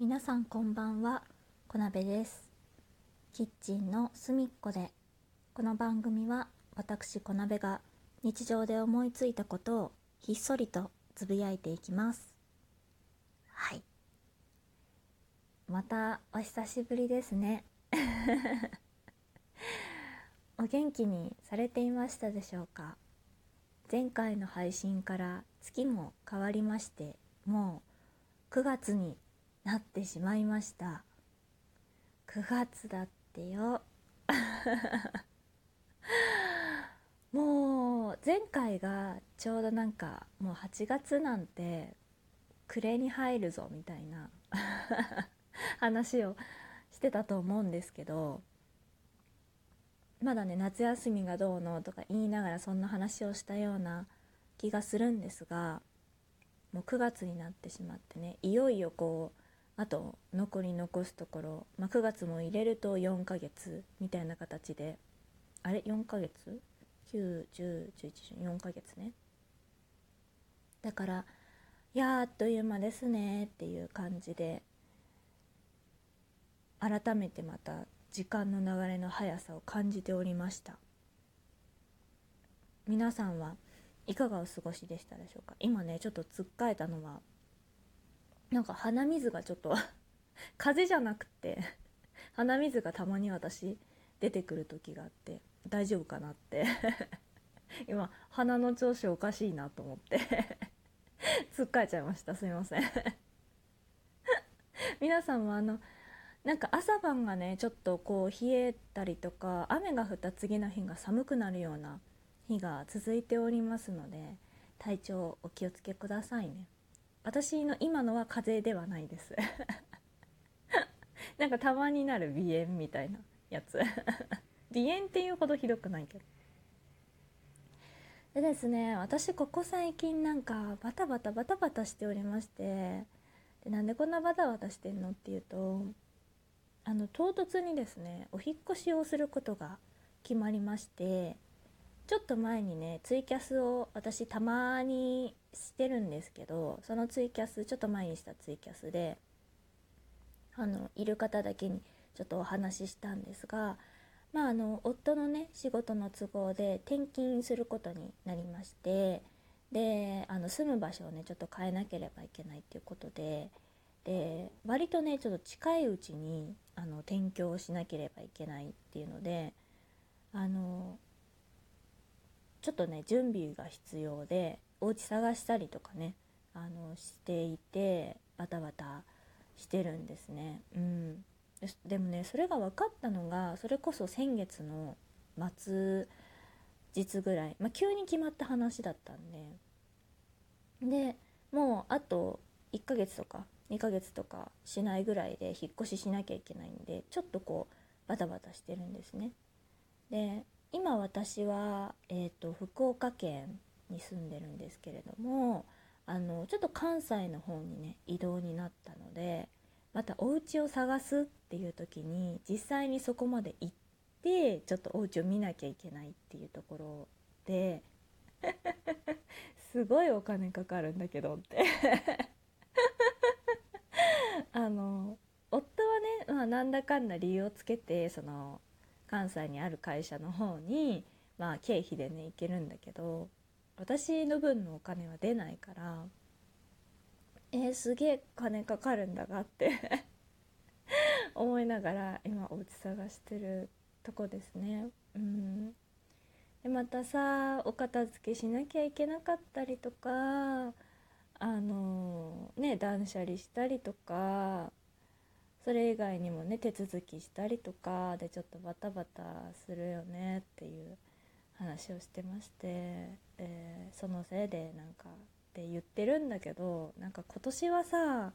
皆さんこんばんは小鍋です。キッチンの隅っこでこの番組は私小鍋が日常で思いついたことをひっそりとつぶやいていきます。はい。またお久しぶりですね。お元気にされていましたでしょうか？前回の配信から月も変わりましてもう9月になってしまいました。9月だってよ。もう前回がちょうどなんかもう8月なんて暮れに入るぞみたいな 話をしてたと思うんですけどまだね夏休みがどうのとか言いながらそんな話をしたような気がするんですがもう9月になってしまってねいよいよこうあと残り残すところ、まあ、9月も入れると4ヶ月みたいな形であれ？4ヶ月 ?9101114 ヶ月ね。だからいやあっという間ですねっていう感じで改めてまた時間の流れの速さを感じておりました。皆さんはいかがお過ごしでしたでしょうか？今ねちょっとつっかえたのはなんか鼻水がちょっと 風邪じゃなくて鼻水がたまに私出てくる時があって大丈夫かなって。今鼻の調子おかしいなと思って つっかえちゃいました。すいません。皆さんもあのなんか朝晩がねちょっとこう冷えたりとか雨が降った次の日が寒くなるような日が続いておりますので体調お気をつけくださいね。私の今のは風邪ではないです。なんかたまになる鼻炎みたいなやつ。鼻炎っていうほどひどくないけど。でですね私ここ最近なんかバタバタバタバタしておりましてでなんでこんなバタバタしてんのっていうとあの唐突にですねお引越しをすることが決まりましてちょっと前にねツイキャスを私たまにしてるんですけどそのツイキャスちょっと前にしたツイキャスであのいる方だけにちょっとお話ししたんですがまああの夫のね仕事の都合で転勤することになりましてであの住む場所をねちょっと変えなければいけないっていうことでで割とねちょっと近いうちにあの転居をしなければいけないっていうのであのちょっとね準備が必要でお家探したりとかねあのしていてバタバタしてるんですね。うん、でもねそれが分かったのがそれこそ先月の末日ぐらい、まあ、急に決まった話だったんででもうあと1ヶ月とか2ヶ月とかしないぐらいで引っ越ししなきゃいけないんでちょっとこうバタバタしてるんですね。で今私は、えーと、福岡県に住んでるんですけれどもあのちょっと関西の方にね移動になったのでまたお家を探すっていう時に実際にそこまで行ってちょっとお家を見なきゃいけないっていうところで すごいお金かかるんだけどって。あの夫はね、まあ、なんだかんだ理由をつけてその関西にある会社の方にまあ経費でね行けるんだけど私の分のお金は出ないからえー、すげえ金かかるんだがって 思いながら今お家探してるとこですね。うんでまたさお片付けしなきゃいけなかったりとかあのね断捨離したりとかそれ以外にもね手続きしたりとかでちょっとバタバタするよねっていう話をしてましてでそのせいでなんかって言ってるんだけどなんか今年はさ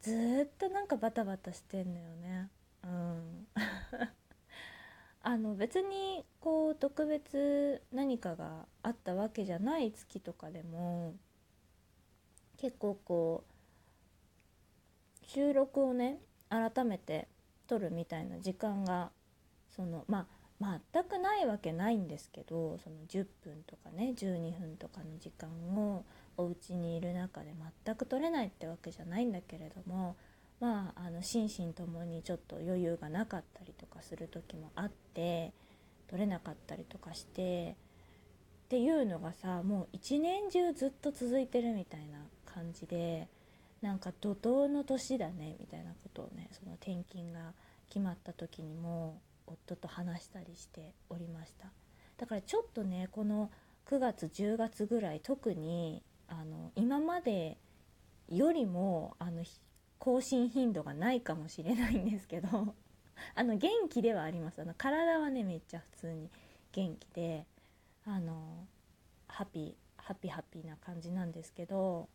ずっとなんかバタバタしてんのよね。うん。あの別にこう特別何かがあったわけじゃない月とかでも結構こう収録をね改めて撮るみたいな時間がそのまあ全くないわけないんですけどその10分とかね12分とかの時間をお家にいる中で全く取れないってわけじゃないんだけれどもまああの心身ともにちょっと余裕がなかったりとかする時もあって取れなかったりとかしてっていうのがさもう一年中ずっと続いてるみたいな感じでなんか怒涛の年だねみたいなことをねその転勤が決まった時にも夫と話したりしておりました。だからちょっとねこの9月10月ぐらい特にあの今までよりもあの更新頻度がないかもしれないんですけど あの元気ではあります。あの体はねめっちゃ普通に元気であのハッピーハッピーハッピーな感じなんですけど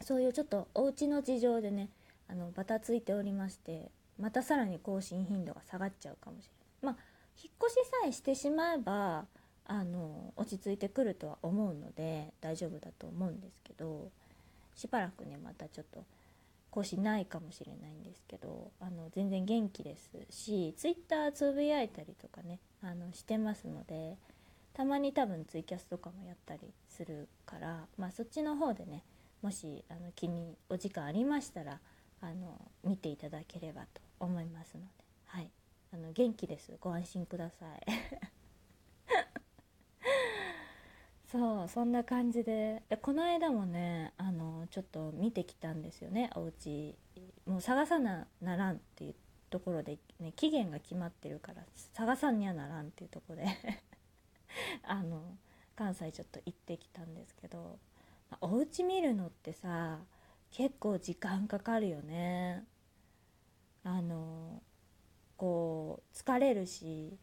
そういうちょっとお家の事情でねあのバタついておりましてまたさらに更新頻度が下がっちゃうかもしれない。まあ引っ越しさえしてしまえばあの落ち着いてくるとは思うので大丈夫だと思うんですけどしばらくねまたちょっと更新ないかもしれないんですけどあの全然元気ですし Twitter つぶやいたりとかねあのしてますのでたまに多分ツイキャスとかもやったりするからまあそっちの方でねもしあの気にお時間ありましたらあの見ていただければと思いますので。はい。あの元気です。ご安心ください。そうそんな感じで。でこの間もねあのちょっと見てきたんですよね。お家もう探さなならんっていうところで、ね、期限が決まってるから探さんにはならんっていうところで。あの関西ちょっと行ってきたんですけど。お家見るのってさ結構時間かかるよね。あのこう疲れるし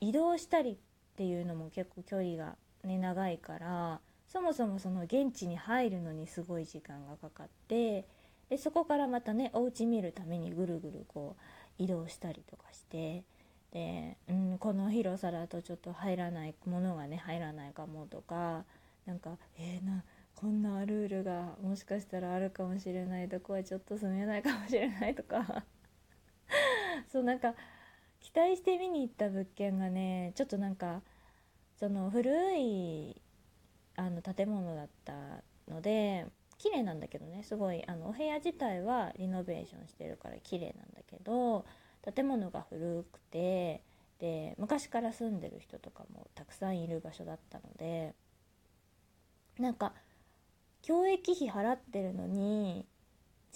移動したりっていうのも結構距離がね長いからそもそもその現地に入るのにすごい時間がかかってでそこからまたねお家見るためにぐるぐるこう移動したりとかしてで、うん、この広さだとちょっと入らないものがね入らないかもとかなんかえー、なこんなルールがもしかしたらあるかもしれないとこはちょっと住めないかもしれないとか。そうなんか期待して見に行った物件がねちょっとなんかその古いあの建物だったので綺麗なんだけどねすごいあのお部屋自体はリノベーションしてるから綺麗なんだけど建物が古くてで昔から住んでる人とかもたくさんいる場所だったのでなんか教育費払ってるのに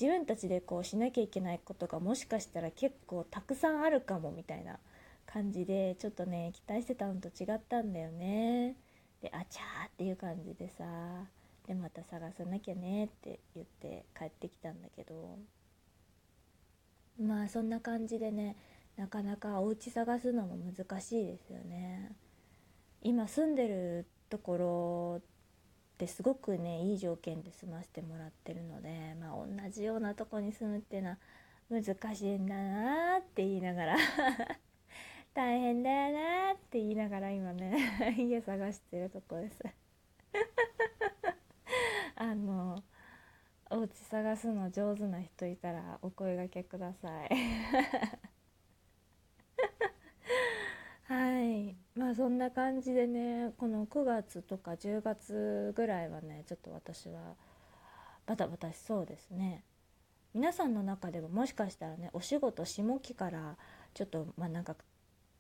自分たちでこうしなきゃいけないことがもしかしたら結構たくさんあるかもみたいな感じでちょっとね期待してたのと違ったんだよね。であちゃーっていう感じでさでまた探さなきゃねって言って帰ってきたんだけど。まあそんな感じでねなかなかお家探すのも難しいですよね。今住んでるところってすごくねいい条件で住ませてもらってるのでまあ同じようなとこに住むっていうのは難しいんだなって言いながら 大変だよなって言いながら今ね 家探してるとこです。あのお家探すの上手な人いたらお声がけくださいはいまあそんな感じでねこの9月とか10月ぐらいはねちょっと私はバタバタしそうですね。皆さんの中でももしかしたらねお仕事下期からちょっとまあなんか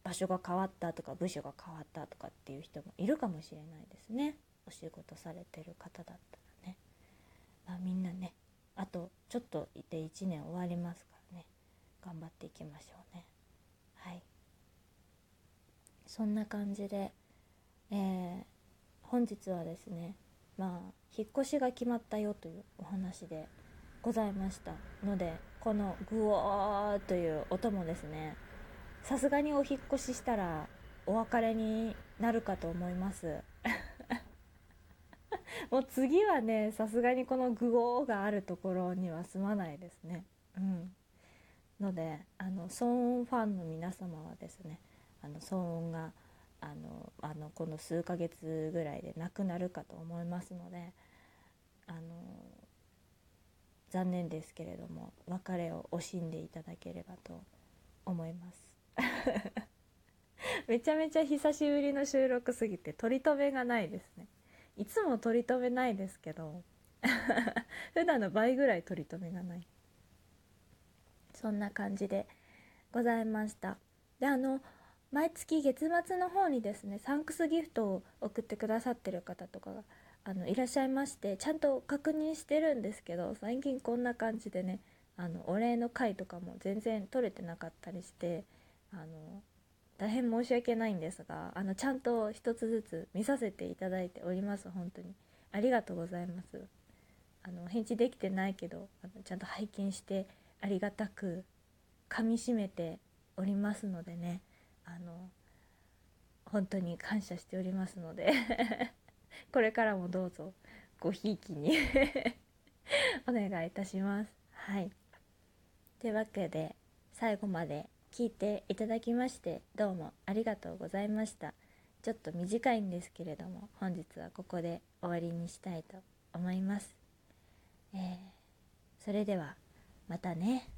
場所が変わったとか部署が変わったとかっていう人もいるかもしれないですね。お仕事されてる方だったらね、まあ、みんなねあとちょっといて1年終わりますからね。頑張っていきましょうね。そんな感じで、えー、本日はですねまあ引っ越しが決まったよというお話でございましたのでこのグオーという音もですねさすがにお引っ越ししたらお別れになるかと思います。もう次はねさすがにこのグオーがあるところには住まないですね。うん。のであの騒音ファンの皆様はですねあの騒音があのあのこの数ヶ月ぐらいでなくなるかと思いますのであの残念ですけれども別れを惜しんでいただければと思います。めちゃめちゃ久しぶりの収録すぎて取り留めがないですね。いつも取り留めないですけど 普段の倍ぐらい取り留めがない。そんな感じでございました。であの毎月月末の方にですねサンクスギフトを送ってくださってる方とかがあのいらっしゃいましてちゃんと確認してるんですけど最近こんな感じでねあのお礼の会とかも全然取れてなかったりしてあの大変申し訳ないんですがあのちゃんと一つずつ見させていただいております本当に。ありがとうございます。あの返事できてないけどあのちゃんと拝見してありがたく噛みしめておりますのでね。あの本当に感謝しておりますので これからもどうぞごひいきに お願いいたします。はい。というわけで最後まで聞いていただきましてどうもありがとうございました。ちょっと短いんですけれども本日はここで終わりにしたいと思います、えー、それではまたね。